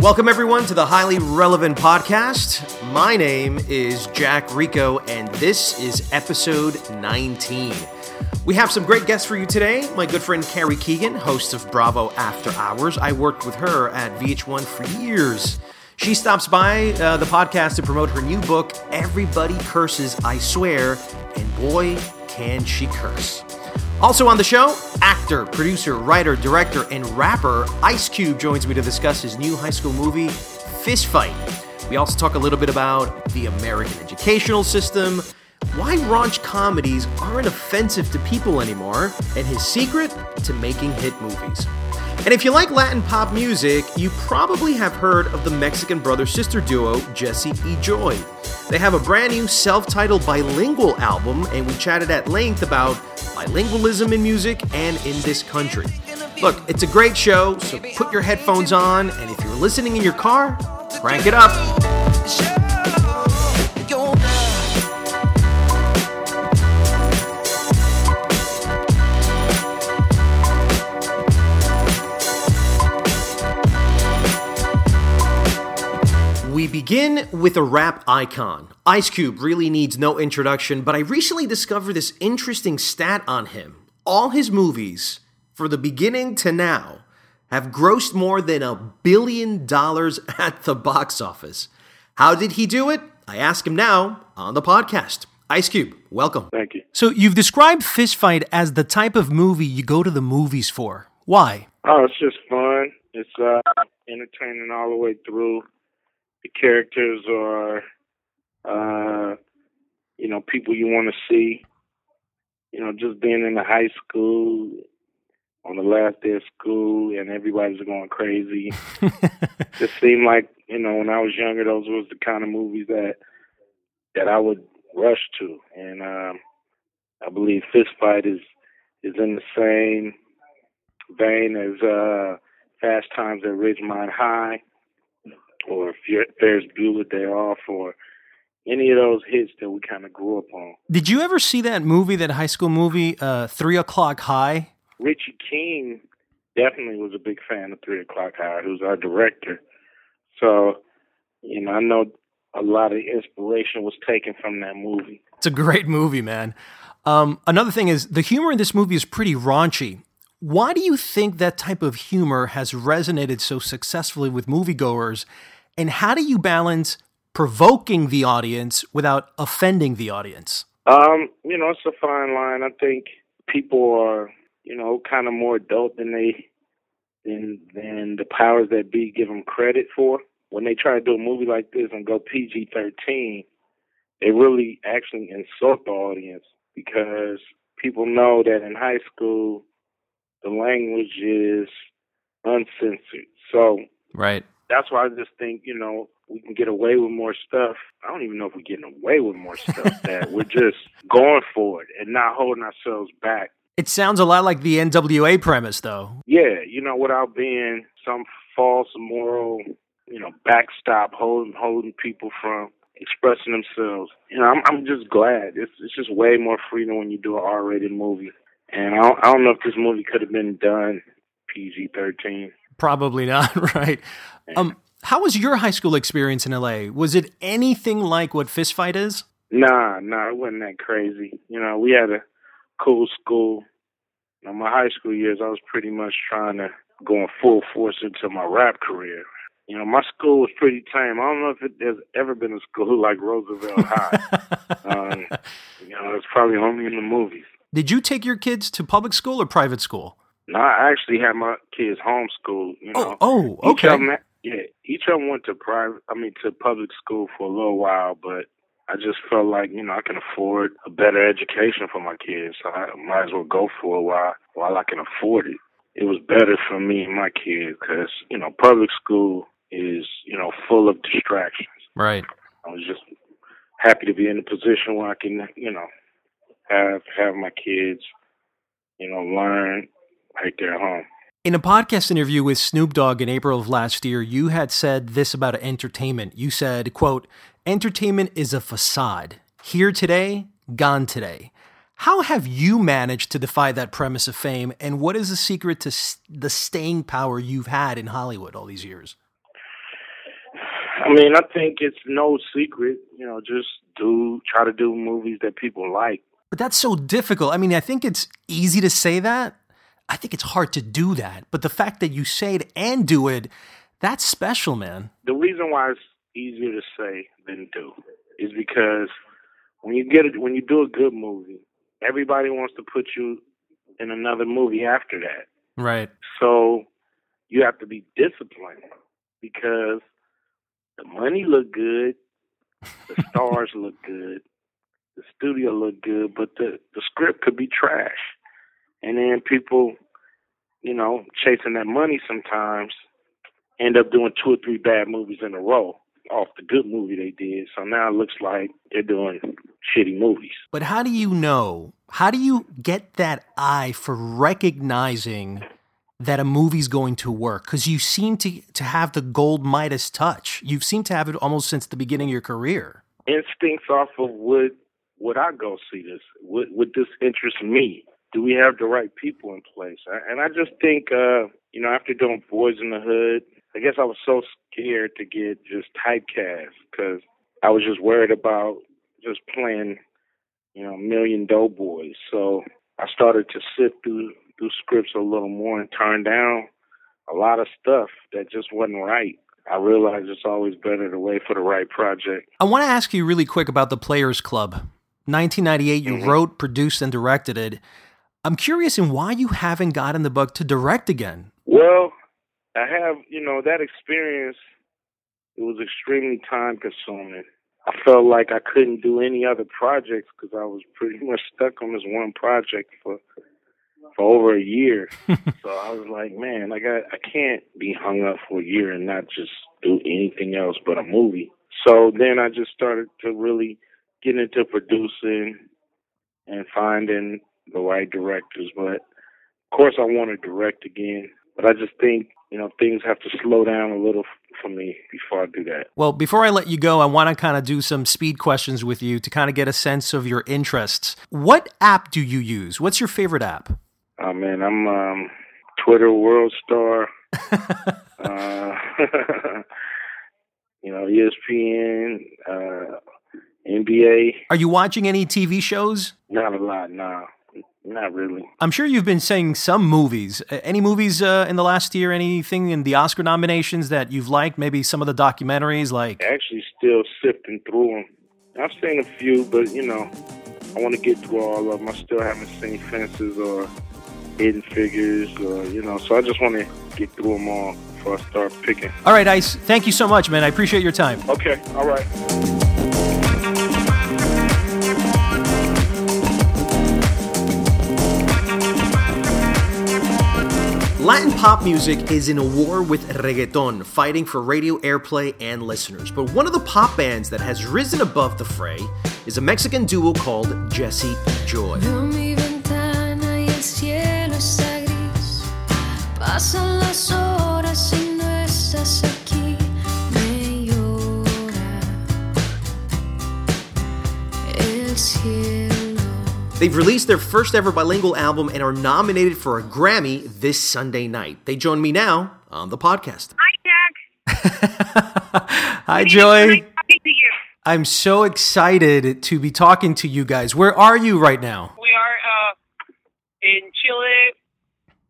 Welcome, everyone, to the Highly Relevant Podcast. My name is Jack Rico, and this is episode 19. We have some great guests for you today. My good friend Carrie Keegan, host of Bravo After Hours. I worked with her at VH1 for years. She stops by uh, the podcast to promote her new book, Everybody Curses, I Swear, and boy, can she curse. Also on the show, actor, producer, writer, director, and rapper Ice Cube joins me to discuss his new high school movie, Fist Fight. We also talk a little bit about the American educational system, why raunch comedies aren't offensive to people anymore, and his secret to making hit movies. And if you like Latin pop music, you probably have heard of the Mexican brother sister duo Jesse E. Joy. They have a brand new self titled bilingual album, and we chatted at length about bilingualism in music and in this country. Look, it's a great show, so put your headphones on, and if you're listening in your car, crank it up. We begin with a rap icon. Ice Cube really needs no introduction, but I recently discovered this interesting stat on him. All his movies, for the beginning to now, have grossed more than a billion dollars at the box office. How did he do it? I ask him now on the podcast. Ice Cube, welcome. Thank you. So, you've described Fist Fight as the type of movie you go to the movies for. Why? Oh, it's just fun. It's uh, entertaining all the way through. The characters are, uh, you know, people you want to see. You know, just being in the high school on the last day of school and everybody's going crazy. it seemed like, you know, when I was younger, those was the kind of movies that that I would rush to. And um, I believe Fist Fight is is in the same vein as uh, Fast Times at Ridgemont High or Ferris Bueller Day Off or any of those hits that we kind of grew up on. Did you ever see that movie, that high school movie, uh, Three O'Clock High? Richie Keen definitely was a big fan of Three O'Clock High, who's our director. So, you know, I know a lot of inspiration was taken from that movie. It's a great movie, man. Um, another thing is the humor in this movie is pretty raunchy. Why do you think that type of humor has resonated so successfully with moviegoers? And how do you balance provoking the audience without offending the audience? Um, you know, it's a fine line. I think people are, you know, kind of more adult than they than than the powers that be give them credit for. When they try to do a movie like this and go PG thirteen, they really actually insult the audience because people know that in high school the language is uncensored. So right. That's why I just think, you know, we can get away with more stuff. I don't even know if we're getting away with more stuff that we're just going for it and not holding ourselves back. It sounds a lot like the NWA premise though. Yeah, you know, without being some false moral, you know, backstop holding holding people from expressing themselves. You know, I'm I'm just glad. It's it's just way more freedom when you do an R-rated movie. And I don't, I don't know if this movie could have been done PG-13. Probably not, right? Um, how was your high school experience in LA? Was it anything like what Fist Fight is? Nah, nah, it wasn't that crazy. You know, we had a cool school. you know, my high school years, I was pretty much trying to go in full force into my rap career. You know, my school was pretty tame. I don't know if it, there's ever been a school like Roosevelt High. um, you know, it's probably only in the movies. Did you take your kids to public school or private school? No, I actually had my kids homeschooled. You oh, know, oh, oh, okay. Each of them, yeah, each of them went to private. I mean, to public school for a little while, but I just felt like you know I can afford a better education for my kids, so I might as well go for a while while I can afford it. It was better for me and my kids because you know public school is you know full of distractions. Right. I was just happy to be in a position where I can you know have have my kids you know learn right there at home. In a podcast interview with Snoop Dogg in April of last year, you had said this about entertainment. You said, quote, entertainment is a facade. Here today, gone today. How have you managed to defy that premise of fame, and what is the secret to the staying power you've had in Hollywood all these years? I mean, I think it's no secret. You know, just do try to do movies that people like. But that's so difficult. I mean, I think it's easy to say that. I think it's hard to do that. But the fact that you say it and do it, that's special, man. The reason why it's easier to say than do is because when you get it, when you do a good movie, everybody wants to put you in another movie after that. Right. So you have to be disciplined because the money look good, the stars look good, the studio look good, but the the script could be trash. And then people, you know, chasing that money sometimes end up doing two or three bad movies in a row off the good movie they did. So now it looks like they're doing shitty movies. But how do you know? How do you get that eye for recognizing that a movie's going to work? Because you seem to to have the gold Midas touch. You've seemed to have it almost since the beginning of your career. Instincts off of what would I go see this? Would would this interest me? Do we have the right people in place? And I just think, uh, you know, after doing Boyz n the Hood, I guess I was so scared to get just typecast because I was just worried about just playing, you know, Million Doughboys. So I started to sift through through scripts a little more and turn down a lot of stuff that just wasn't right. I realized it's always better to wait for the right project. I want to ask you really quick about the Players Club. 1998, you mm-hmm. wrote, produced, and directed it. I'm curious in why you haven't gotten the bug to direct again. Well, I have, you know, that experience. It was extremely time consuming. I felt like I couldn't do any other projects because I was pretty much stuck on this one project for for over a year. so I was like, man, like I I can't be hung up for a year and not just do anything else but a movie. So then I just started to really get into producing and finding the right directors. But of course, I want to direct again. But I just think you know things have to slow down a little for me before I do that. Well, before I let you go, I want to kind of do some speed questions with you to kind of get a sense of your interests. What app do you use? What's your favorite app? Oh man, I'm um, Twitter World Star. uh, you know, ESPN, uh, NBA. Are you watching any TV shows? Not a lot, no. Not really. I'm sure you've been saying some movies. Any movies uh, in the last year? Anything in the Oscar nominations that you've liked? Maybe some of the documentaries, like. Actually, still sifting through them. I've seen a few, but you know, I want to get through all of them. I still haven't seen Fences or Hidden Figures, or you know, so I just want to get through them all before I start picking. All right, Ice. Thank you so much, man. I appreciate your time. Okay. All right. Latin pop music is in a war with reggaeton, fighting for radio airplay and listeners. But one of the pop bands that has risen above the fray is a Mexican duo called Jesse Joy. They've released their first ever bilingual album and are nominated for a Grammy this Sunday night. They join me now on the podcast. Hi, Jack. Hi, Joy. Nice talking to you. I'm so excited to be talking to you guys. Where are you right now? We are uh, in Chile.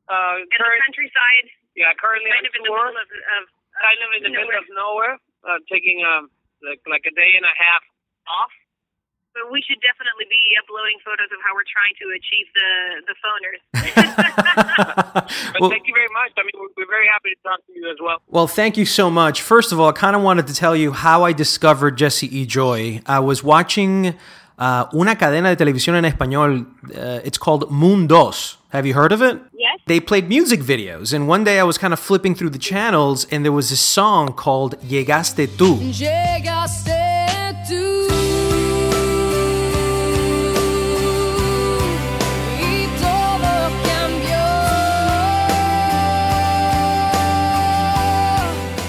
Uh, In the countryside, yeah, currently kind on of in the middle of, of kind of in the middle of nowhere, uh, taking um like like a day and a half off. But we should definitely be uploading photos of how we're trying to achieve the the phoners. Well, thank you very much. I mean, we're, we're very happy to talk to you as well. well, thank you so much. First of all, I kind of wanted to tell you how I discovered Jesse E. Joy. I was watching uh, una cadena de televisión en español. Uh, it's called Mun2. Have you heard of it? Yes. They played music videos, and one day I was kind of flipping through the channels, and there was this song called Llegaste Tú. Llegaste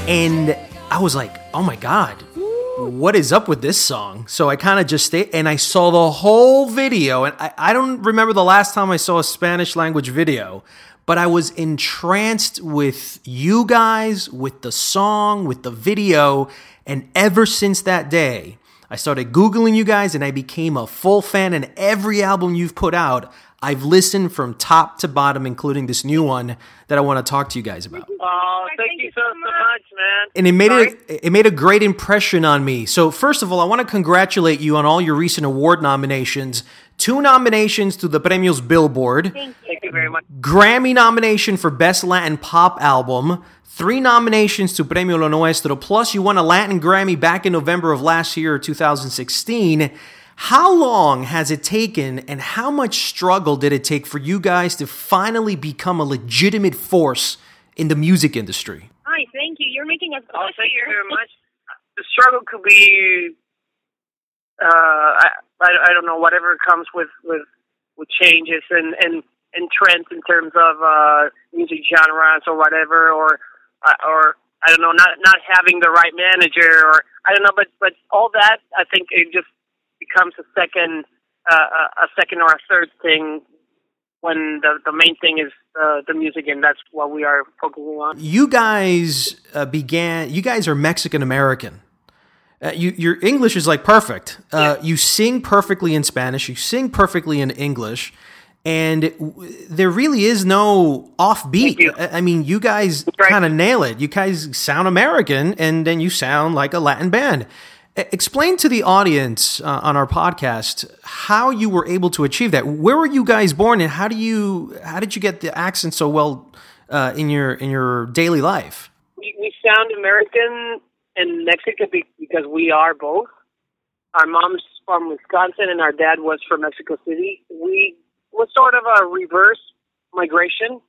And I was like, oh my God, what is up with this song? So I kind of just stayed and I saw the whole video. And I, I don't remember the last time I saw a Spanish language video, but I was entranced with you guys, with the song, with the video. And ever since that day, I started Googling you guys and I became a full fan. And every album you've put out, I've listened from top to bottom, including this new one that I want to talk to you guys about Oh, thank, you so, so much, man. and it made Sorry? it it made a great impression on me. So first of all, I want to congratulate you on all your recent award nominations. Two nominations to the Premios Billboard, Thank you very much. Grammy nomination for Best Latin Pop Album, three nominations to Premio Lo Nuestro, plus you won a Latin Grammy back in November of last year, 2016. How long has it taken and how much struggle did it take for you guys to finally become a legitimate force in the music industry? Hi, thank you. You're making us Oh, blush thank you very much. The struggle could be, uh, I, I, I don't know, whatever comes with with with changes and and and trends in terms of uh, music genres or whatever, or uh, or I don't know, not not having the right manager, or I don't know, but but all that I think it just becomes a second uh, a a second or a third thing when the the main thing is uh, the music, and that's what we are focusing on. you guys uh, began you guys are mexican american uh, you, your english is like perfect uh, you sing perfectly in spanish you sing perfectly in english and w- there really is no offbeat. I, I mean you guys right. kind of nail it you guys sound american and then you sound like a latin band Explain to the audience uh, on our podcast how you were able to achieve that. Where were you guys born, and how do you how did you get the accent so well uh, in your in your daily life? we, we sound American and Mexican because we are both. Our mom's from Wisconsin and our dad was from Mexico City. We was sort of a reverse migration.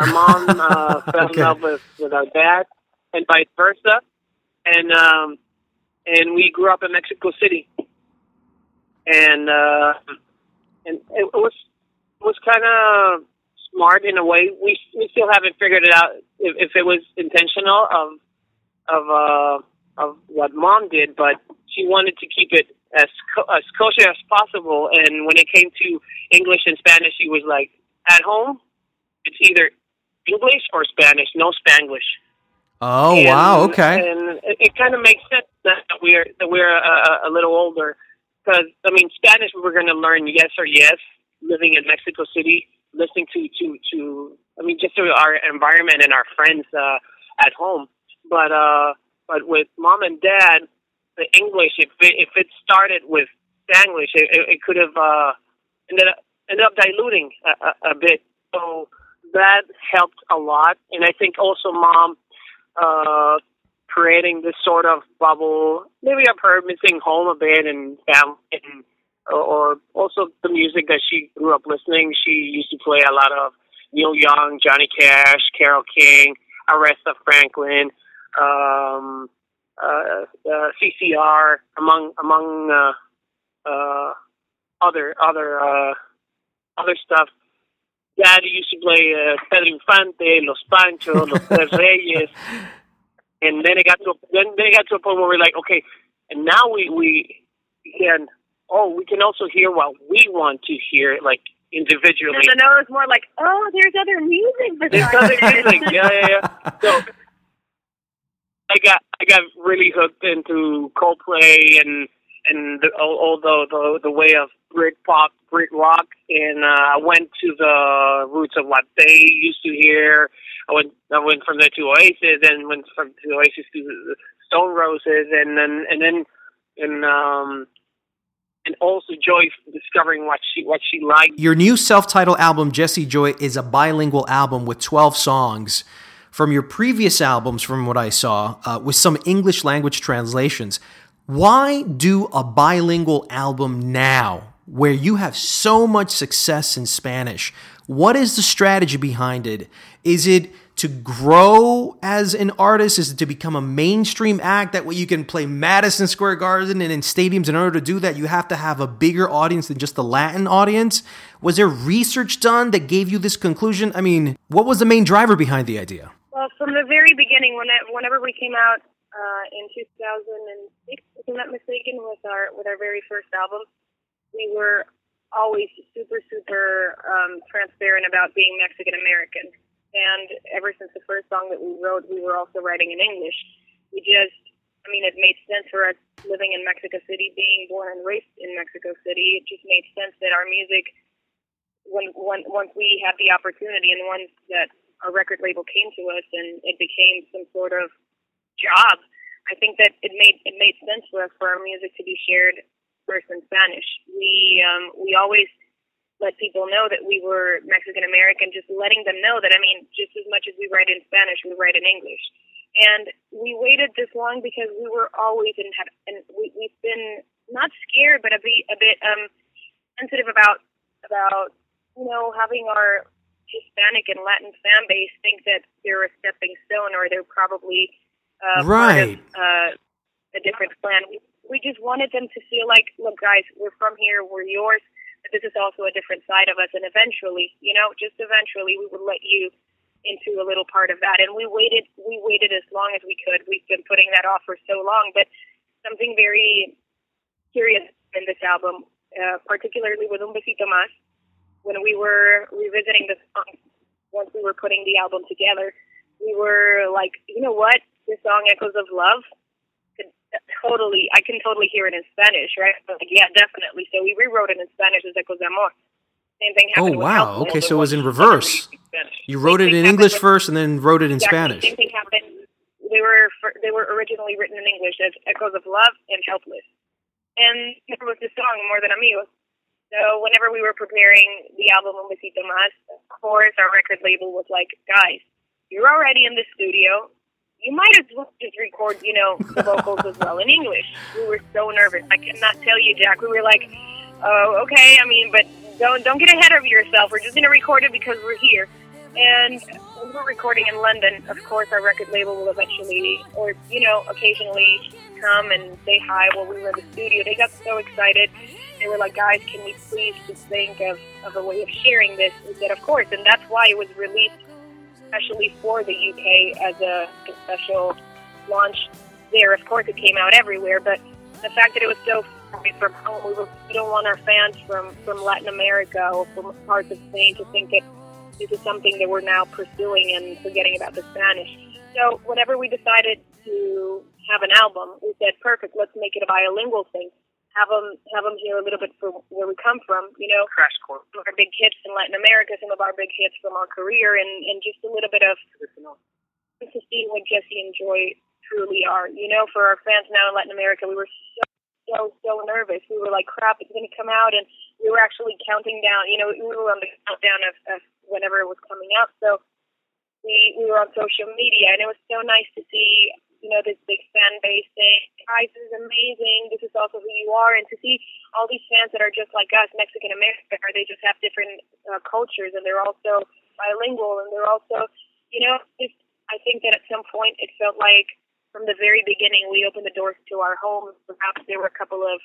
Our mom uh, fell Okay. in love with, with our dad and vice versa. And um, and we grew up in Mexico City. And uh, and it was it was kind of smart in a way. We we still haven't figured it out if, if it was intentional of of uh of what mom did, but she wanted to keep it as co- as kosher as possible. And when it came to English and Spanish, she was like, at home, it's either English or Spanish, no Spanglish. Oh And- wow, okay. And it, it kind of makes sense that we're that we're a, a little older, because I mean Spanish we were going to learn yes or yes, living in Mexico City, listening to to to I mean just to our environment and our friends uh, at home. But uh, but with mom and dad, the English if it, if it started with Spanglish, it, it, it could have uh, ended up ended up diluting a, a, a bit. So that helped a lot, and I think also mom uh, creating this sort of bubble, maybe of her missing home a bit and fam and or, also the music that she grew up listening. She used to play a lot of Neil Young, Johnny Cash, Carole King, Aretha Franklin, um, uh, uh, CCR, among among uh, uh, other other uh, other stuff. Dad used to play uh, Pedro Infante, Los Panchos, Los Tres Reyes, and then it got to then, then it got to a point where we're like, okay, and now we we can oh we can also hear what we want to hear like individually. So now it's more like, oh, there's other music There's besides other music, yeah, yeah, yeah. So I got I got really hooked into Coldplay and and the, all, all the, the the way of Brit pop, Brit rock, and uh, I went to the roots of what they used to hear. I went I went from there to Oasis, and went from to Oasis to Stone Roses, and then and then and um and also Joy discovering what she what she liked. Your new self-titled album, Jesse Joy, is a bilingual album with 12 songs. From your previous albums, from what I saw, uh, with some English language translations. Why do a bilingual album now where you have so much success in Spanish? What is the strategy behind it? Is it to grow as an artist? Is to become a mainstream act? That way you can play Madison Square Garden and in stadiums. In order to do that, you have to have a bigger audience than just the Latin audience. Was there research done that gave you this conclusion? I mean, what was the main driver behind the idea? Well, from the very beginning, when whenever we came out uh, in 2006, if I'm not mistaken, with our with our very first album, we were always super super um, transparent about being Mexican American. And ever since the first song that we wrote, we were also writing in English. We just, I mean, it made sense for us living in Mexico City, being born and raised in Mexico City. It just made sense that our music, when, when once we had the opportunity and once that our record label came to us and it became some sort of job, I think that it made it made sense for us for our music to be shared first in Spanish. We um, we always let people know that we were Mexican American, just letting them know that I mean, just as much as we write in Spanish, we write in English. And we waited this long because we were always in and we we've been not scared but a bit a bit um sensitive about about you know having our Hispanic and Latin fan base think that they're a stepping stone or they're probably uh, Right. part of uh, a different plan. We, we just wanted them to feel like, look, guys, we're from here, we're yours, but this is also a different side of us. And eventually, you know, just eventually, we would let you into a little part of that. And we waited, we waited as long as we could. We've been putting that off for so long, but something very curious in this album, uh, particularly with Un Besito Más, when we were revisiting the song, once we were putting the album together, we were like, you know what? This song, Echoes of Love, totally, I can totally hear it in Spanish, right? Like, yeah, definitely. So we rewrote it in Spanish as Ecos de Amor. Same thing Oh happened with wow! Alcohol. Okay, so it was in reverse. anything in Spanish. You wrote Same it in English with- first, and then wrote it in Exactly. Spanish. Same thing happened. They were fir- they were originally written in English as Echoes of Love and Helpless, and there was the song More Than Amigos. So whenever we were preparing the album Un Besito Más, of course our record label was like, guys, you're already in the studio. You might as well just record, you know, the vocals as well in English. We were so nervous. I cannot tell you, Jack. We were like, oh, okay. I mean, but don't don't get ahead of yourself. We're just gonna record it because we're here. And we're recording in London, of course, our record label will eventually, or you know, occasionally come and say hi while we were in the studio. They got so excited. They were like, "Guys, can we please just think of, of a way of sharing this?" We said, "Of course," and that's why it was released especially for the UK as a, a special launch there. Of course, it came out everywhere, but the fact that it was so far from home, we, were, we don't want our fans from, from Latin America or from parts of Spain to think that this is something that we're now pursuing and forgetting about the Spanish. So whenever we decided to have an album, we said, perfect, let's make it a bilingual thing. Have them, have them hear a little bit from where we come from, you know, Crash course. some of our big hits in Latin America, some of our big hits from our career, and, and just a little bit of to see what Jesse and Joy truly are. You know, for our fans now in Latin America, we were so so so nervous. We were like, crap, it's going to come out, and we were actually counting down. You know, we were on the countdown of, of whenever it was coming out. So we we were on social media, and it was so nice to see. You know, this big fan base saying, guys, this is amazing. This is also who you are. And to see all these fans that are just like us, Mexican American, or they just have different uh, cultures and they're also bilingual and they're also, you know, just, I think that at some point it felt like from the very beginning we opened the doors to our homes. Perhaps there were a couple of,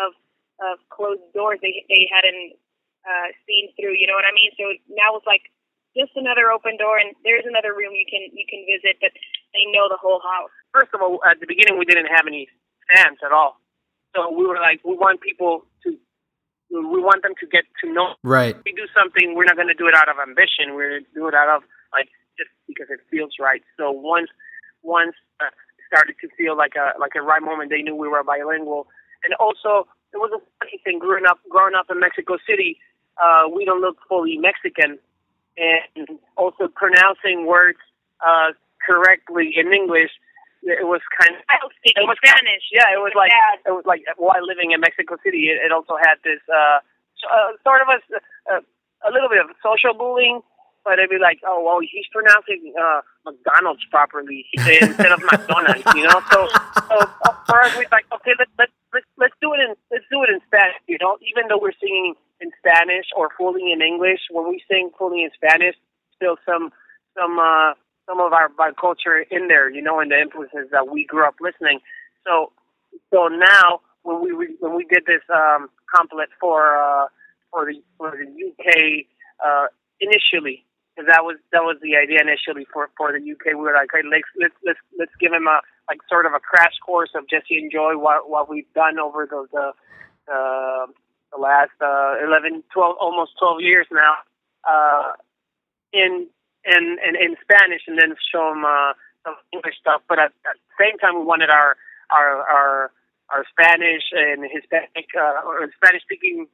of, of closed doors they, they hadn't uh, seen through, you know what I mean? So now it's like, just another open door, and there's another room you can you can visit, but they know the whole house. First of all, at the beginning, we didn't have any fans at all. So we were like, we want people to, we want them to get to know. Right. If we do something, we're not going to do it out of ambition. We're going to do it out of like just because it feels right. So once, once uh, started to feel like a like a right moment, they knew we were bilingual, and also it was a funny thing growing up growing up in Mexico City. Uh, we don't look fully Mexican, and also pronouncing words uh, correctly in English. It was kind of I don't speak it was Spanish. yeah, it was like it was like while living in Mexico City, it, it also had this uh, uh sort of a, a a little bit of social bullying. But it'd be like, oh well, he's pronouncing uh, McDonald's properly instead of McDonald's, you know. So, so uh, for us, we're like, okay, let's let's let's do it in let's do it in Spanish, you know. Even though we're singing in Spanish or fully in English, when we sing fully in Spanish, still some some uh, some of our, our culture in there, you know, and the influences that we grew up listening. So so now when we re- when we did this um, complete for uh, for the for the UK uh, initially, because that was that was the idea initially for for the UK. We were like, hey, let's let's let's let's give him a like sort of a crash course of Jesse and Joy what what we've done over the the uh, the last uh, 11, 12, almost 12 years now uh, in in in in Spanish, and then show them uh, some English stuff. But at, at the same time, we wanted our our our our Spanish and Hispanic uh, or Spanish speaking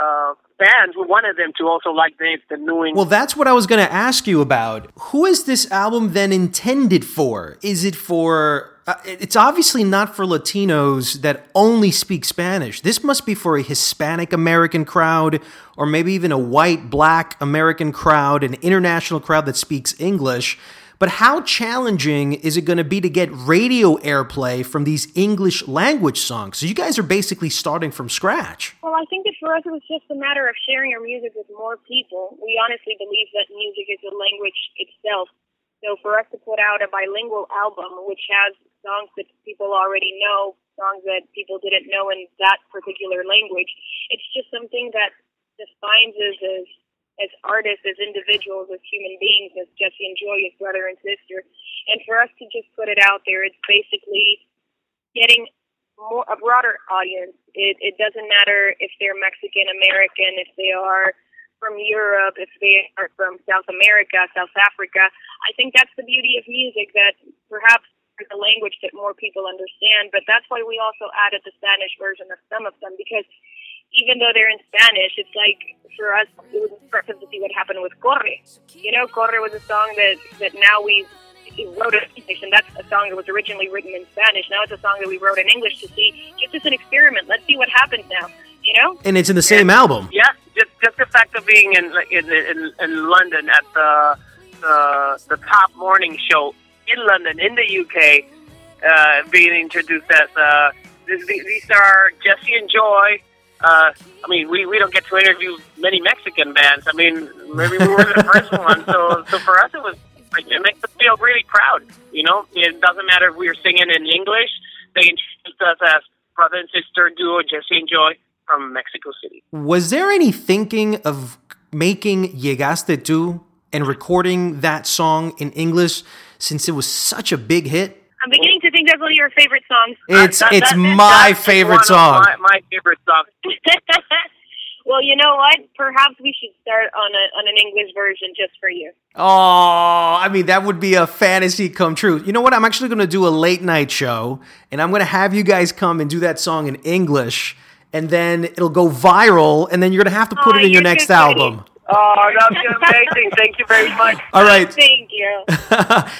uh, fans. We wanted them to also like the the new. Well, that's what I was going to ask you about. Who is this album then intended for? Is it for. Uh, it's obviously not for Latinos that only speak Spanish. This must be for a Hispanic American crowd, or maybe even a white, black American crowd, an international crowd that speaks English. But how challenging is it going to be to get radio airplay from these English language songs? So you guys are basically starting from scratch. Well, I think that for us it was just a matter of sharing our music with more people. We honestly believe that music is a language itself. So for us to put out a bilingual album, which has songs that people already know, songs that people didn't know in that particular language, it's just something that defines us as as artists, as individuals, as human beings, as Jesse and Joy, as brother and sister. And for us to just put it out there, it's basically getting more a broader audience. It it doesn't matter if they're Mexican American, if they are from Europe, if they are from South America, South Africa. I think that's the beauty of music that perhaps there's a language that more people understand, but that's why we also added the Spanish version of some of them because even though they're in Spanish, it's like for us it was impressive to see what happened with Corre. You know, Corre was a song that that now we wrote in English, and that's a song that was originally written in Spanish. Now it's a song that we wrote in English to see just as an experiment. Let's see what happens now. You know? And it's in the same album. Yeah, just just the fact of being in in in, in London at the, the the top morning show in London in the UK, uh, being introduced as uh, these, these are Jesse and Joy. Uh, I mean, we, we don't get to interview many Mexican bands. I mean, maybe we were the first one. So so for us, it was like it makes us feel really proud. You know, it doesn't matter if we were singing in English. They introduced us as brother and sister duo Jesse and Joy from Mexico City. Was there any thinking of making Llegaste Tu and recording that song in English since it was such a big hit? I'm beginning to think that's one of your favorite songs. It's That- it's that- my favorite song. My, my favorite song. well, you know what? Perhaps we should start on a on an English version just for you. Oh, I mean, that would be a fantasy come true. You know what? I'm actually going to do a late night show, and I'm going to have you guys come and do that song in English, and then it'll go viral, and then you're going to have to put Oh, it in your next pretty. album. Oh, that's amazing. Thank you very much. All right. Thank you.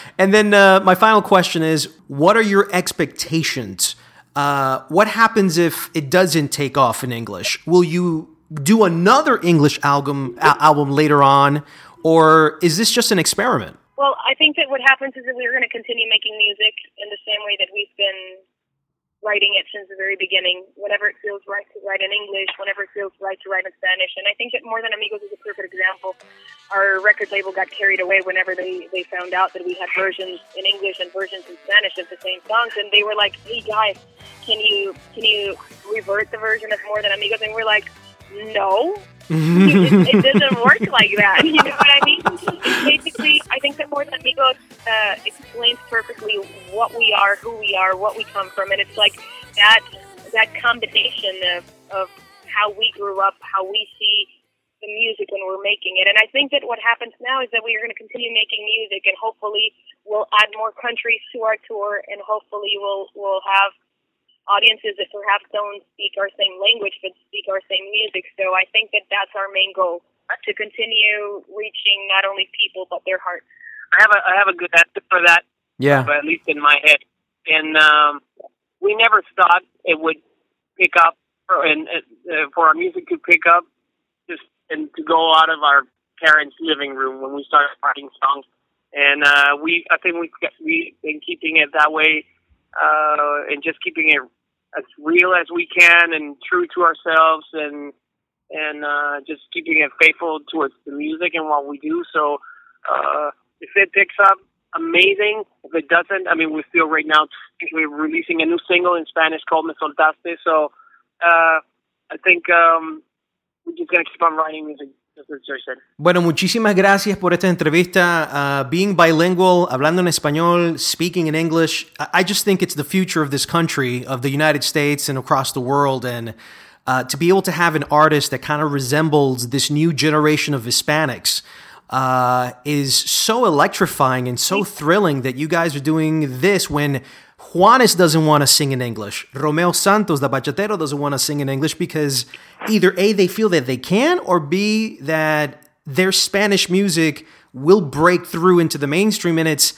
and then uh, my final question is what are your expectations? Uh, what happens if it doesn't take off in English? Will you do another English album al- album later on, or is this just an experiment? Well, I think that what happens is that we're going to continue making music in the same way that we've been writing it since the very beginning. Whenever it feels right to write in English, whenever it feels right to write in Spanish. And I think that More Than Amigos is a perfect example. Our record label got carried away whenever they, they found out that we had versions in English and versions in Spanish of the same songs. And they were like, hey guys, can you can you revert the version of More Than Amigos? And we're like, no, it, it doesn't work like that. You know what I mean? It's basically, I think that More Than Amigos uh, explains perfectly what we are, who we are, what we come from, and it's like that that combination of of how we grew up, how we see the music when we're making it. And I think that what happens now is that we are going to continue making music, and hopefully we'll add more countries to our tour, and hopefully we'll we'll have audiences that perhaps don't speak our same language but speak our same music. So I think that that's our main goal to continue reaching not only people but their hearts. I have a I have a good answer for that, Yeah. but at least in my head. And um, we never thought it would pick up, or, and uh, for our music to pick up, just and to go out of our parents' living room when we started writing songs. And uh, we, I think we we've been keeping it that way, uh, and just keeping it as real as we can and true to ourselves, and and uh, just keeping it faithful towards the music and what we do. So uh, if it picks up, amazing. If it doesn't, I mean, we're still right now we're releasing a new single in Spanish called Me Soltaste. So uh, I think um, we're just gonna keep on writing music. Bueno, muchísimas gracias por esta entrevista. Uh, being bilingual, hablando en español, speaking in English, I just think it's the future of this country, of the United States, and across the world. And uh, to be able to have an artist that kind of resembles this new generation of Hispanics uh, is so electrifying and so thrilling that you guys are doing this when Juanes doesn't want to sing in English. Romeo Santos, the bachatero, doesn't want to sing in English because either A, they feel that they can, or B, that their Spanish music will break through into the mainstream. And it's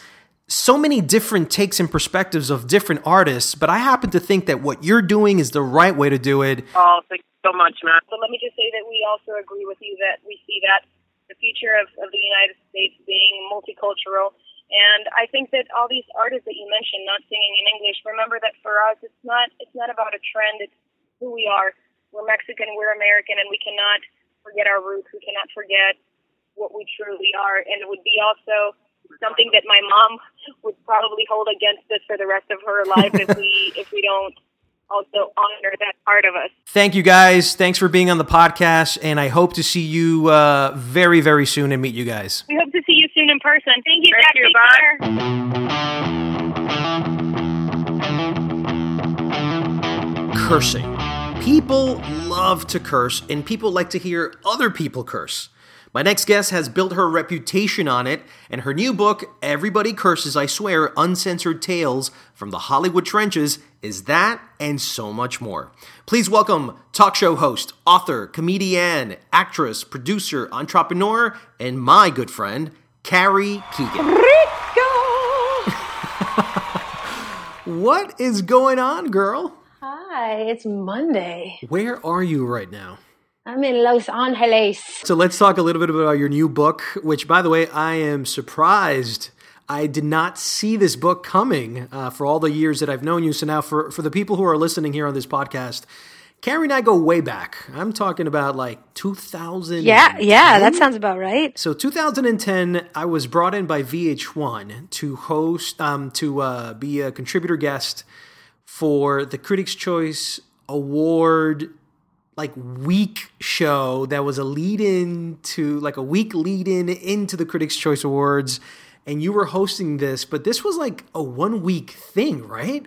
so many different takes and perspectives of different artists. But I happen to think that what you're doing is the right way to do it. Oh, thank you so much, man. So let me just say that we also agree with you that we see that the future of, of the United States being multicultural. And I think that all these artists that you mentioned not singing in English, remember that for us it's not it's not about a trend, it's who we are. We're Mexican, we're American and we cannot forget our roots. We cannot forget what we truly are. And it would be also something that my mom would probably hold against us for the rest of her life if we if we don't also honor that part of us. Thank you guys. Thanks for being on the podcast. And I hope to see you uh, very, very soon and meet you guys. We hope to see you soon in person. Thank you, Thank Jack. you, bye. Cursing. People love to curse, and people like to hear other people curse. My next guest has built her reputation on it, and her new book, Everybody Curses, I Swear Uncensored Tales from the Hollywood Trenches, is that and so much more. Please welcome talk show host, author, comedian, actress, producer, entrepreneur, and my good friend, Carrie Keegan. Rico! what is going on, girl? Hi, it's Monday. Where are you right now? I'm in Los Angeles. So let's talk a little bit about your new book, which, by the way, I am surprised. I did not see this book coming uh, for all the years that I've known you. So now, for, for the people who are listening here on this podcast, Carrie and I go way back. I'm talking about like 2000. Yeah, yeah, that sounds about right. So 2010, I was brought in by VH1 to host, um, to uh, be a contributor guest for the Critics' Choice Award, like week show that was a lead in to like a week lead in into the Critics' Choice Awards, and you were hosting this, but this was like a one week thing, right?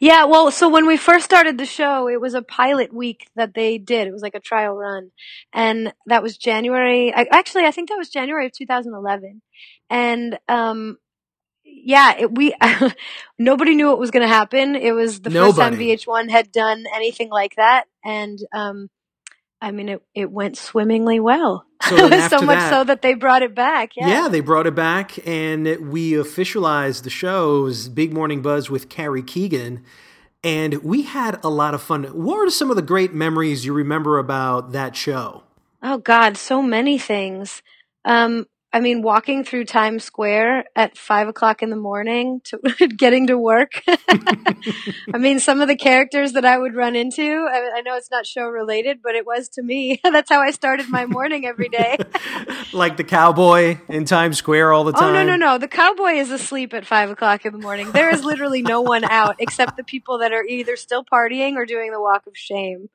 Yeah, well, so when we first started the show, it was a pilot week that they did. It was like a trial run. And that was January. I, actually, I think that was January of 2011. And, um, yeah, it, we, nobody knew what was going to happen. It was the first time VH1 had done anything like that. And, um, I mean, it, it went swimmingly well. So then so much that- so that they brought it back. Yeah. Yeah, they brought it back, and we officialized the show. It was Big Morning Buzz with Carrie Keegan, and we had a lot of fun. What are some of the great memories you remember about that show? Oh God, so many things. Um, I mean, walking through Times Square at five o'clock in the morning to getting to work. I mean, some of the characters that I would run into. I, I know it's not show related, but it was to me. That's how I started my morning every day. like the cowboy in Times Square all the time. Oh no no no! The cowboy is asleep at five o'clock in the morning. There is literally no one out except the people that are either still partying or doing the walk of shame.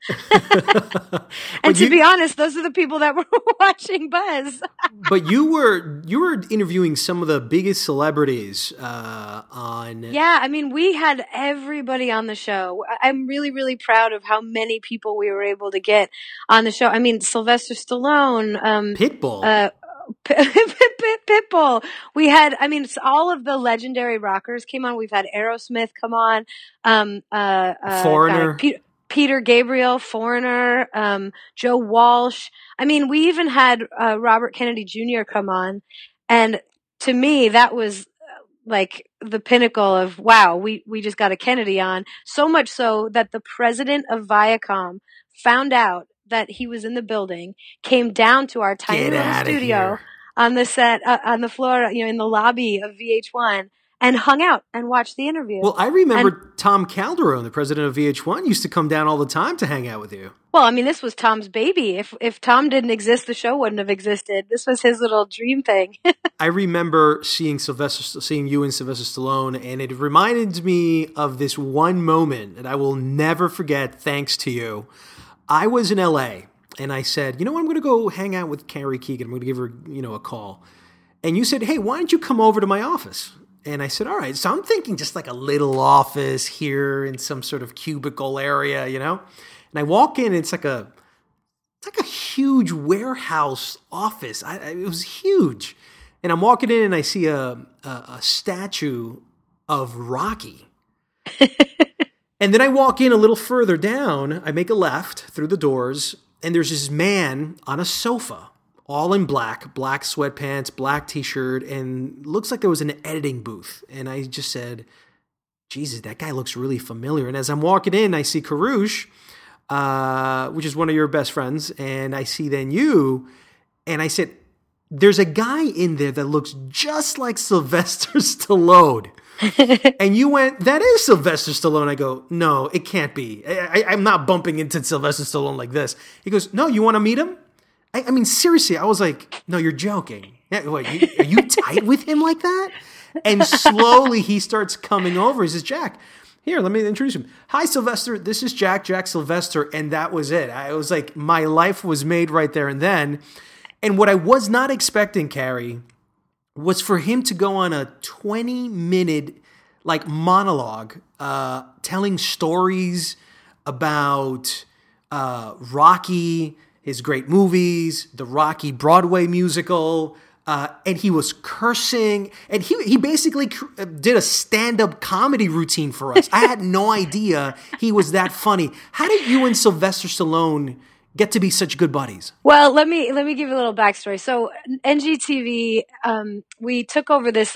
and to be honest, those are the people that were watching Buzz. but you were you were interviewing some of the biggest celebrities uh, on. Yeah, I mean, we had everybody on the show. I'm really, really proud of how many people we were able to get on the show. I mean, Sylvester Stallone, um, Pitbull. uh, Pitbull. We had, I mean, it's all of the legendary rockers came on. We've had Aerosmith come on. Um, uh, uh, Foreigner. God, Peter, Peter Gabriel, Foreigner, um, Joe Walsh. I mean, we even had uh, Robert Kennedy Jr. come on, and to me, that was uh, like the pinnacle of wow, we we just got a Kennedy on. So much so that the president of Viacom found out that he was in the building, came down to our tiny Get little studio here. on the set uh, on the floor, you know, in the lobby of VH1, and hung out and watched the interview. Well, I remember Tom Calderone, the president of VH1, used to come down all the time to hang out with you. Well, I mean, this was Tom's baby. If if Tom didn't exist, the show wouldn't have existed. This was his little dream thing. I remember seeing Sylvester, seeing you and Sylvester Stallone, and it reminded me of this one moment that I will never forget. Thanks to you, I was in LA, and I said, you know what, I'm going to go hang out with Carrie Keegan. I'm going to give her, you know, a call. And you said, hey, why don't you come over to my office? And I said, all right. So I'm thinking just like a little office here in some sort of cubicle area, you know. And I walk in, and it's like a it's like a huge warehouse office. I, I, it was huge. And I'm walking in and I see a, a, a statue of Rocky. and then I walk in a little further down. I make a left through the doors, and there's this man on a sofa, all in black, black sweatpants, black t shirt, and looks like there was an editing booth. And I just said, Jesus, that guy looks really familiar. And as I'm walking in, I see Karush, uh, which is one of your best friends, and I see then you, and I said, There's a guy in there that looks just like Sylvester Stallone. and you went, That is Sylvester Stallone. I go, No, it can't be. I, I, I'm not bumping into Sylvester Stallone like this. He goes, No, you want to meet him? I, I mean, seriously, I was like, No, you're joking. Yeah, are you tight with him like that? And slowly he starts coming over. He says, Jack, here, let me introduce him. Hi, Sylvester. This is Jack, Jack Sylvester. And that was it. I was like, my life was made right there and then. And what I was not expecting, Carrie, was for him to go on a 20 minute like monologue uh, telling stories about uh, Rocky, his great movies, the Rocky Broadway musical, uh, and he was cursing, and he he basically cr- uh, did a stand up comedy routine for us. I had no idea he was that funny. How did you and Sylvester Stallone get to be such good buddies? Well, let me let me give you a little backstory. So NGTV, um, we took over this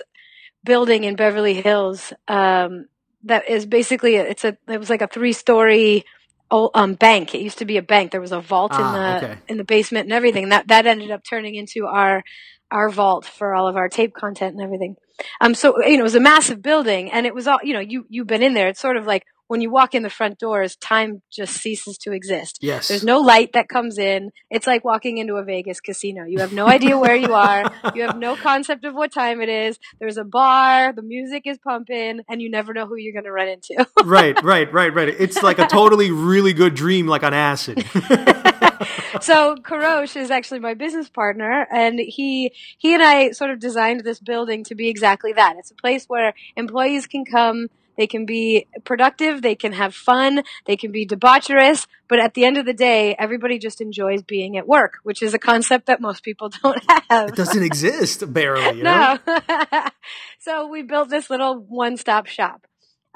building in Beverly Hills um, that is basically it's a it was like a three story um, bank. It used to be a bank. There was a vault in Ah, the okay. in the basement and everything. And that that ended up turning into our our vault for all of our tape content and everything. Um, so you know, it was a massive building, and it was all you know. You you've been in there. It's sort of like when you walk in the front doors, time just ceases to exist. Yes. There's no light that comes in. It's like walking into a Vegas casino. You have no idea where you are. You have no concept of what time it is. There's a bar. The music is pumping, and you never know who you're going to run into. right, right, right, right. It's like a totally really good dream, like on acid. so Karosh is actually my business partner, and he he and I sort of designed this building to be exactly that. It's a place where employees can come. They can be productive, they can have fun, they can be debaucherous, but at the end of the day, everybody just enjoys being at work, which is a concept that most people don't have. it doesn't exist barely. You know? No. so we built this little one-stop shop.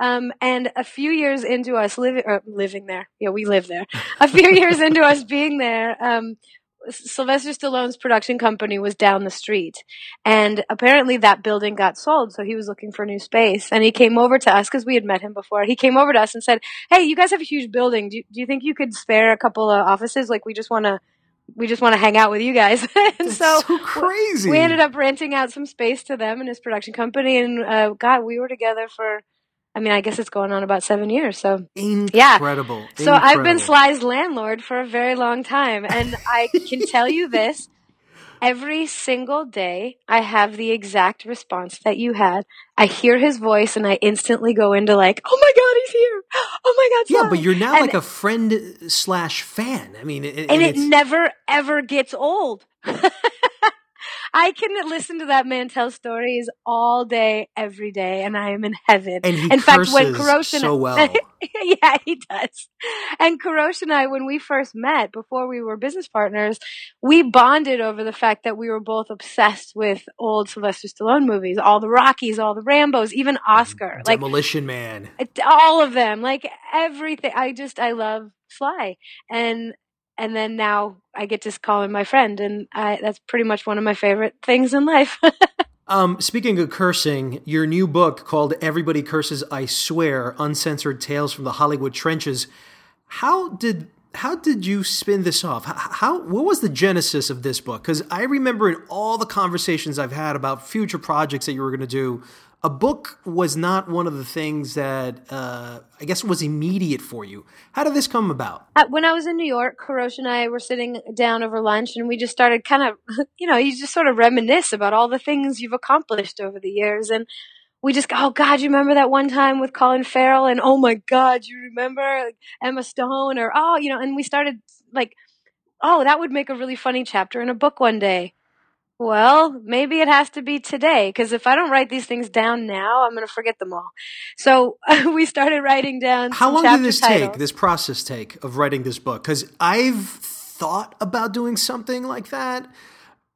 Um, and a few years into us living, living there, yeah, we live there. A few years into us being there, um, Sylvester Stallone's production company was down the street, and apparently that building got sold. So he was looking for new space, and he came over to us because we had met him before. He came over to us and said, "Hey, you guys have a huge building. Do you, do you think you could spare a couple of offices? Like, we just want to." We just want to hang out with you guys, and so, so crazy. we ended up renting out some space to them and his production company, and uh, God, we were together for. I mean, I guess it's going on about seven years. So Incredible. so I've been Sly's landlord for a very long time, and I can tell you this: every single day, I have the exact response that you had. I hear his voice, and I instantly go into like, "Oh my God, he's here! Oh my God, Yeah, but you're now And- like a friend slash fan. I mean, and, and it never ever gets old. I can listen to that man tell stories all day, every day, and I am in heaven. And he in fact, when Kurosh and so well. yeah, he does. And Kurosh and I, when we first met, before we were business partners, we bonded over the fact that we were both obsessed with old Sylvester Stallone movies, all the Rockies, all the Rambos, even mm-hmm. Oscar, like Demolition Man. all of them, like everything. I just, I love Sly, and and then now I get to call him my friend, and I, that's pretty much one of my favorite things in life. Um, speaking of cursing, your new book called Everybody Curses, I Swear, Uncensored Tales from the Hollywood Trenches. How did how did you spin this off? How, how what was the genesis of this book? Because I remember in all the conversations I've had about future projects that you were going to do, a book was not one of the things that uh, I guess was immediate for you. How did this come about? Uh, when I was in New York, Kurosh and I were sitting down over lunch, and we just started kind of, you know, you just sort of reminisce about all the things you've accomplished over the years, and we just go, oh God, you remember that one time with Colin Farrell, and oh my God, you remember Emma Stone, or oh, you know, and we started like, oh, that would make a really funny chapter in a book one day. Well, maybe it has to be today, because if I don't write these things down now, I'm going to forget them all. So we started writing down. How long did this titles. take? This process take of writing this book? Because I've thought about doing something like that,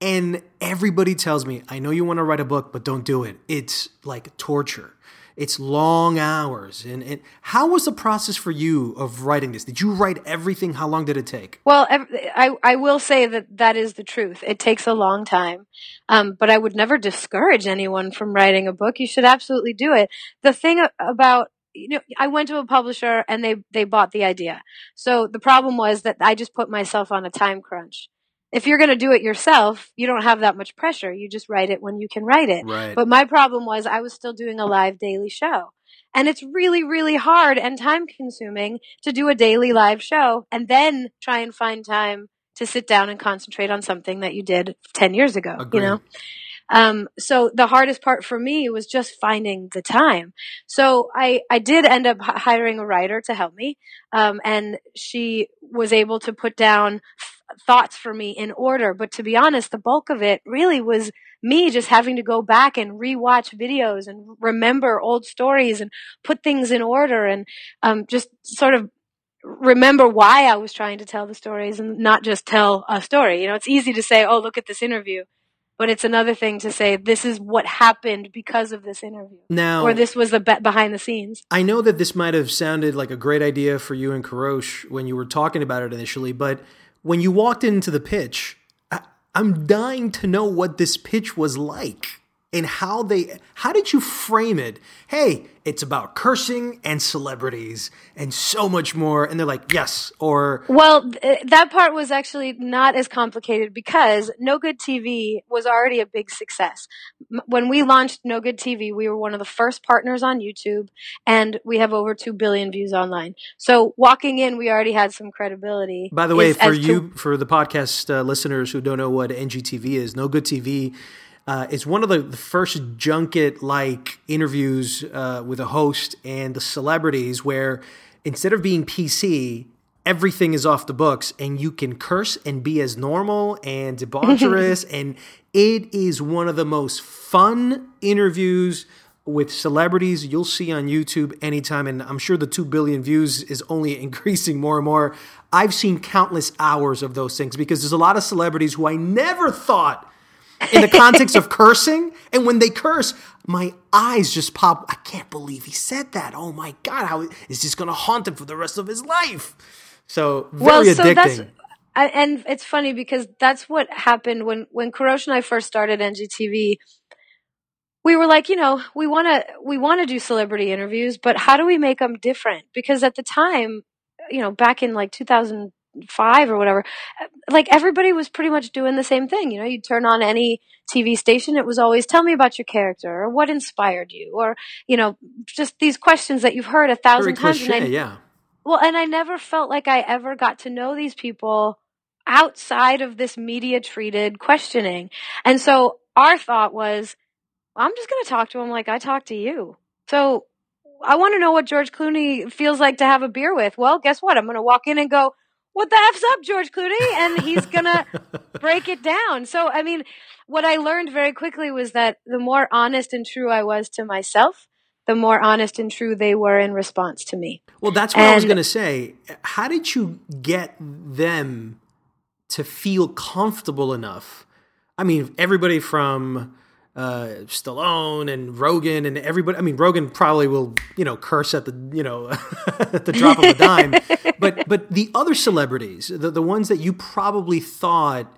and everybody tells me, "I know you want to write a book, but don't do it. It's like torture. It's long hours." And, how was the process for you of writing this? Did you write everything? How long did it take? Well, I I will say that that is the truth. It takes a long time, um, but I would never discourage anyone from writing a book. You should absolutely do it. The thing about you know, I went to a publisher and they they bought the idea. So the problem was that I just put myself on a time crunch. If you're going to do it yourself, you don't have that much pressure. You just write it when you can write it. Right. But my problem was I was still doing a live daily show. And it's really, really hard and time consuming to do a daily live show and then try and find time to sit down and concentrate on something that you did 10 years ago, Agreed. you know? Um, so the hardest part for me was just finding the time. So I, I did end up h- hiring a writer to help me. Um, and she was able to put down thoughts for me in order. But to be honest, the bulk of it really was me just having to go back and rewatch videos and remember old stories and put things in order and, um, just sort of remember why I was trying to tell the stories and not just tell a story. You know, it's easy to say, oh, look at this interview. But it's another thing to say, this is what happened because of this interview. Now, Or this was the be- behind the scenes. I know that this might have sounded like a great idea for you and Karosh when you were talking about it initially, but when you walked into the pitch, I, I'm dying to know what this pitch was like and how they how did you frame it? Hey, it's about cursing and celebrities and so much more. And they're like, yes, or Well, th- that part was actually not as complicated because No Good TV was already a big success. M- When we launched No Good TV, we were one of the first partners on YouTube and we have over 2 billion views online. So walking in, we already had some credibility. By the way, as- for as to- you, for the podcast uh, listeners who don't know what NGTV is, No Good TV uh, is one of the, the first junket-like interviews uh, with a host and the celebrities, where instead of being PC, everything is off the books, and you can curse and be as normal and debaucherous, and it is one of the most fun interviews with celebrities you'll see on YouTube anytime. And I'm sure the 2 billion views is only increasing more and more. I've seen countless hours of those things because there's a lot of celebrities who I never thought in the context of cursing. And when they curse, my eyes just pop. I can't believe he said that. Oh my God, how is this going to haunt him for the rest of his life? So, very well, so addicting. that's I, and it's funny because that's what happened when when Kurosh and I first started NGTV. We were like, you know, we want to we want to do celebrity interviews, but how do we make them different? Because at the time, you know, back in like 2005 or whatever, like everybody was pretty much doing the same thing. You know, you'd turn on any TV station, it was always tell me about your character or what inspired you or, you know, just these questions that you've heard a very thousand times. and I- yeah. well, and I never felt like I ever got to know these people outside of this media treated questioning. And so our thought was, well, I'm just going to talk to him like I talk to you. So I want to know what George Clooney feels like to have a beer with. Well, guess what? I'm going to walk in and go, what the f's up, George Clooney, and he's gonna break it down. So I mean, what I learned very quickly was that the more honest and true I was to myself, the more honest and true they were in response to me. Well, that's what I was going to say. How did you get them to feel comfortable enough? I mean, everybody from uh, Stallone and Rogan and everybody. I mean, Rogan probably will, you know, curse at the, you know, at the drop of a dime. but but the other celebrities, the the ones that you probably thought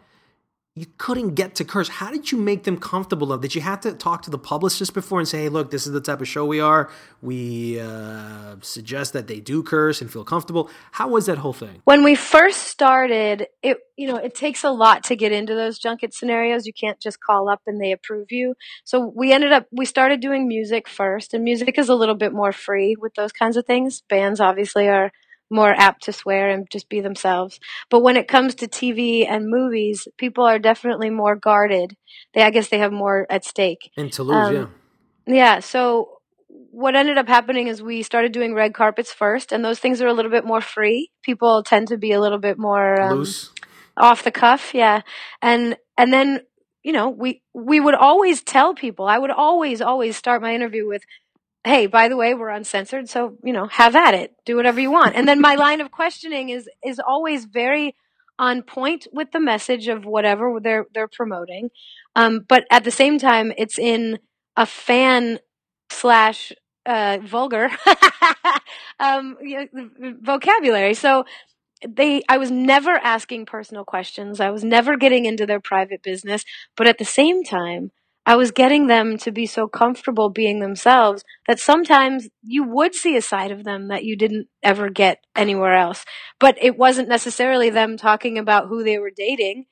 you couldn't get to curse. How did you make them comfortable enough? Did you have to talk to the publicist before and say, "Hey, look, this is the type of show we are. We uh, suggest that they do curse and feel comfortable." How was that whole thing? when we first started it you know it takes a lot to get into those junket scenarios you can't just call up and they approve you so we ended up we started doing music first and music is a little bit more free with those kinds of things bands obviously are more apt to swear and just be themselves but when it comes to tv and movies people are definitely more guarded they i guess they have more at stake In Toulouse, Um, yeah. yeah. So what ended up happening is we started doing red carpets first, and those things are a little bit more free. People tend to be a little bit more um, Loose. off the cuff, yeah. And and then you know we we would always tell people. I would always always start my interview with. Hey, by the way, we're uncensored, so you know, have at it, do whatever you want. And then my line of questioning is is always very on point with the message of whatever they're they're promoting, um, but at the same time, it's in a fan slash uh, vulgar um, you know, vocabulary. So they, I was never asking personal questions. I was never getting into their private business. But at the same time, I was getting them to be so comfortable being themselves that sometimes you would see a side of them that you didn't ever get anywhere else. But it wasn't necessarily them talking about who they were dating,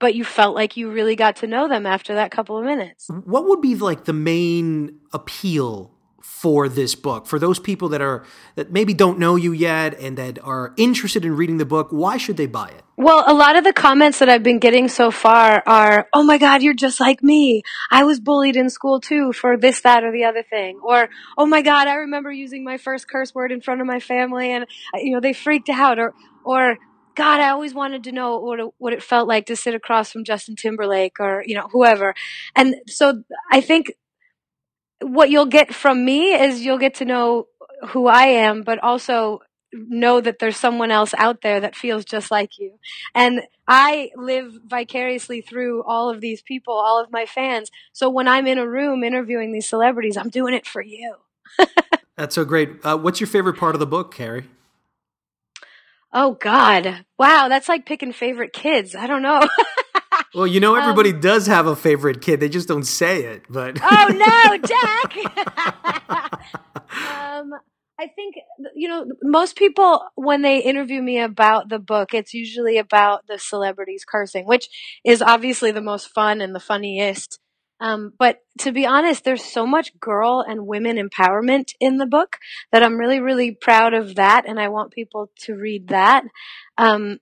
but you felt like you really got to know them after that couple of minutes. What would be like the main appeal for this book for those people that are that maybe don't know you yet and that are interested in reading the book? Why should they buy it? Well, a lot of the comments that I've been getting so far are, oh my God, you're just like me. I was bullied in school too for this, that, or the other thing. Or, oh my God, I remember using my first curse word in front of my family and, you know, they freaked out. Or, or, God, I always wanted to know what it, what it felt like to sit across from Justin Timberlake or, you know, whoever. And so I think what you'll get from me is you'll get to know who I am, but also know that there's someone else out there that feels just like you. And I live vicariously through all of these people, all of my fans. So when I'm in a room interviewing these celebrities, I'm doing it for you. That's so great. Uh, what's your favorite part of the book, Carrie? Oh God. Wow, that's like picking favorite kids. I don't know. Well, you know, everybody does have a favorite kid. They just don't say it. But oh no, Jack. um, I think you know most people when they interview me about the book, it's usually about the celebrities cursing, which is obviously the most fun and the funniest. Um, but to be honest, there's so much girl and women empowerment in the book that I'm really, really proud of that, and I want people to read that. Um,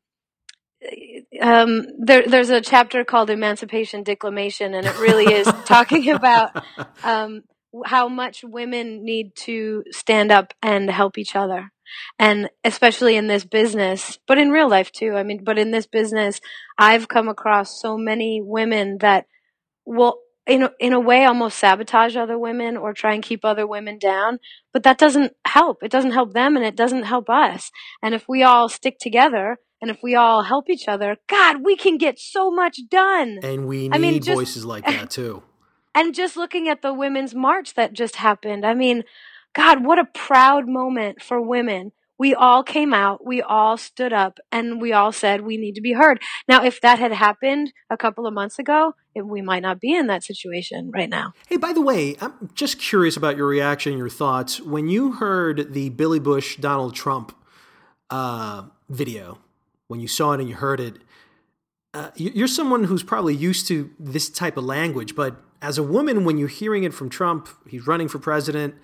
um, there, there's a chapter called Emancipation Declamation, and it really is talking about um, how much women need to stand up and help each other. And especially in this business, but in real life too. I mean, but in this business, I've come across so many women that will, in a, in a way, almost sabotage other women or try and keep other women down. But that doesn't help. It doesn't help them and it doesn't help us. And if we all stick together and if we all help each other, God, we can get so much done. and we need I mean, just- voices like that too. And just looking at the women's march that just happened, I mean, God, what a proud moment for women. We all came out, we all stood up, and we all said we need to be heard. Now, if that had happened a couple of months ago, it, we might not be in that situation right now. Hey, by the way, I'm just curious about your reaction, your thoughts when you heard the Billy Bush Donald Trump uh, video. When you saw it and you heard it, uh, you- you're someone who's probably used to this type of language, but as a woman, when you're hearing it from Trump, he's running for president.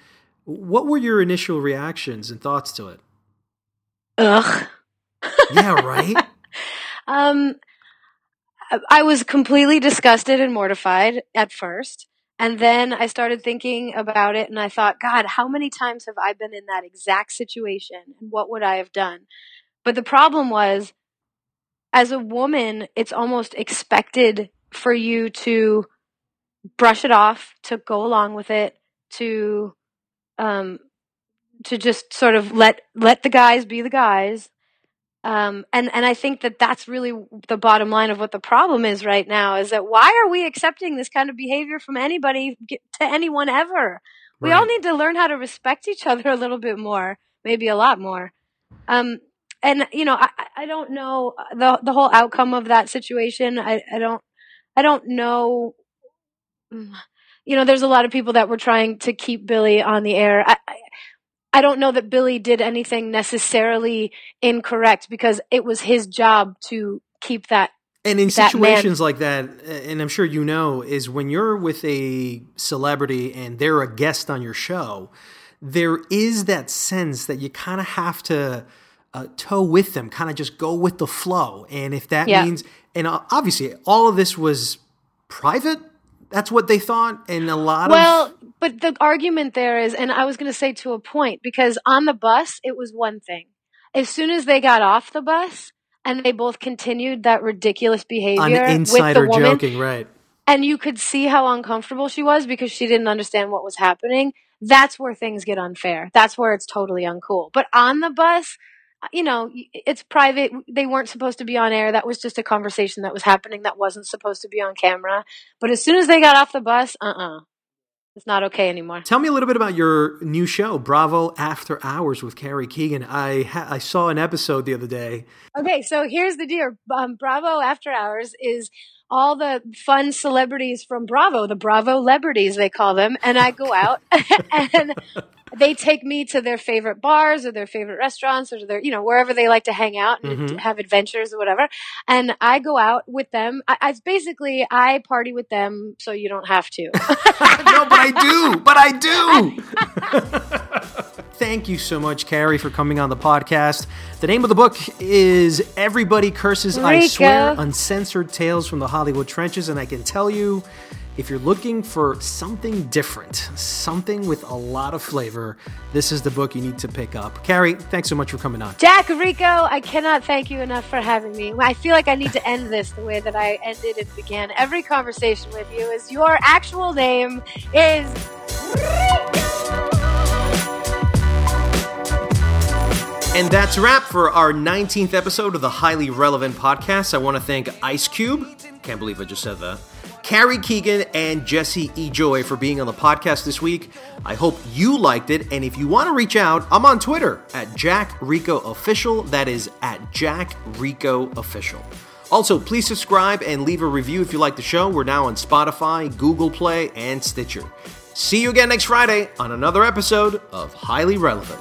What were your initial reactions and thoughts to it? Ugh. Yeah, right. Um, I- I was completely disgusted and mortified at first. And then I started thinking about it and I thought, God, how many times have I been in that exact situation? And what would I have done? But the problem was as a woman, it's almost expected for you to brush it off, to go along with it, to um, to just sort of let let the guys be the guys. Um, and and I think that that's really the bottom line of what the problem is right now is that why are we accepting this kind of behavior from anybody to anyone ever? We all need to learn how to respect each other a little bit more, maybe a lot more. Um, and you know, I, I- don't know uh, the the whole outcome of that situation. I, I don't I don't know. You know, there's a lot of people that were trying to keep Billy on the air. I, I, I don't know that Billy did anything necessarily incorrect because it was his job to keep that. And in that man- situations like that, and I'm sure you know, is when you're with a celebrity and they're a guest on your show, there is that sense that you kind of have to uh, toe with them, kind of just go with the flow. And if that Yeah. means, and uh, obviously all of this was private, that's what they thought. And a lot Well, of. but the argument there is, and I was going to say to a point, because on the bus, it was one thing. As soon as they got off the bus and they both continued that ridiculous behavior with the woman, joking, right? and you could see how uncomfortable she was because she didn't understand what was happening. That's where things get unfair. That's where it's totally uncool. But on the bus, you know, it's private. They weren't supposed to be on air. That was just a conversation that was happening that wasn't supposed to be on camera. But as soon as they got off the bus, uh uh It's not okay anymore. Tell me a little bit about your new show, Bravo After Hours with Carrie Keegan. I ha- I saw an episode the other day. Okay, so here's the deal. Um, Bravo After Hours is all the fun celebrities from Bravo, the Bravo celebrities they call them, and I go out and they take me to their favorite bars or their favorite restaurants or their, you know, wherever they like to hang out and Mhm. have adventures or whatever. And I go out with them. I, I basically I party with them so you don't have to. no, but I do. But I do. Thank you so much, Carrie, for coming on the podcast. The name of the book is Everybody Curses, I Swear Uncensored Tales from the Hollywood Trenches. And I can tell you, if you're looking for something different, something with a lot of flavor, this is the book you need to pick up. Carrie, thanks so much for coming on. Jack Rico, I cannot thank you enough for having me. I feel like I need to end this the way that I ended and began every conversation with you. Is your actual name is And that's a wrap for our 19th episode of the Highly Relevant Podcast. I want to thank Ice Cube, can't believe I just said that, Carrie Keegan, and Jesse E. Joy for being on the podcast this week. I hope you liked it. And if you want to reach out, I'm on Twitter at Jack Rico Official. That is at Jack Rico Official. Also, please subscribe and leave a review if you like the show. We're now on Spotify, Google Play, and Stitcher. See you again next Friday on another episode of Highly Relevant.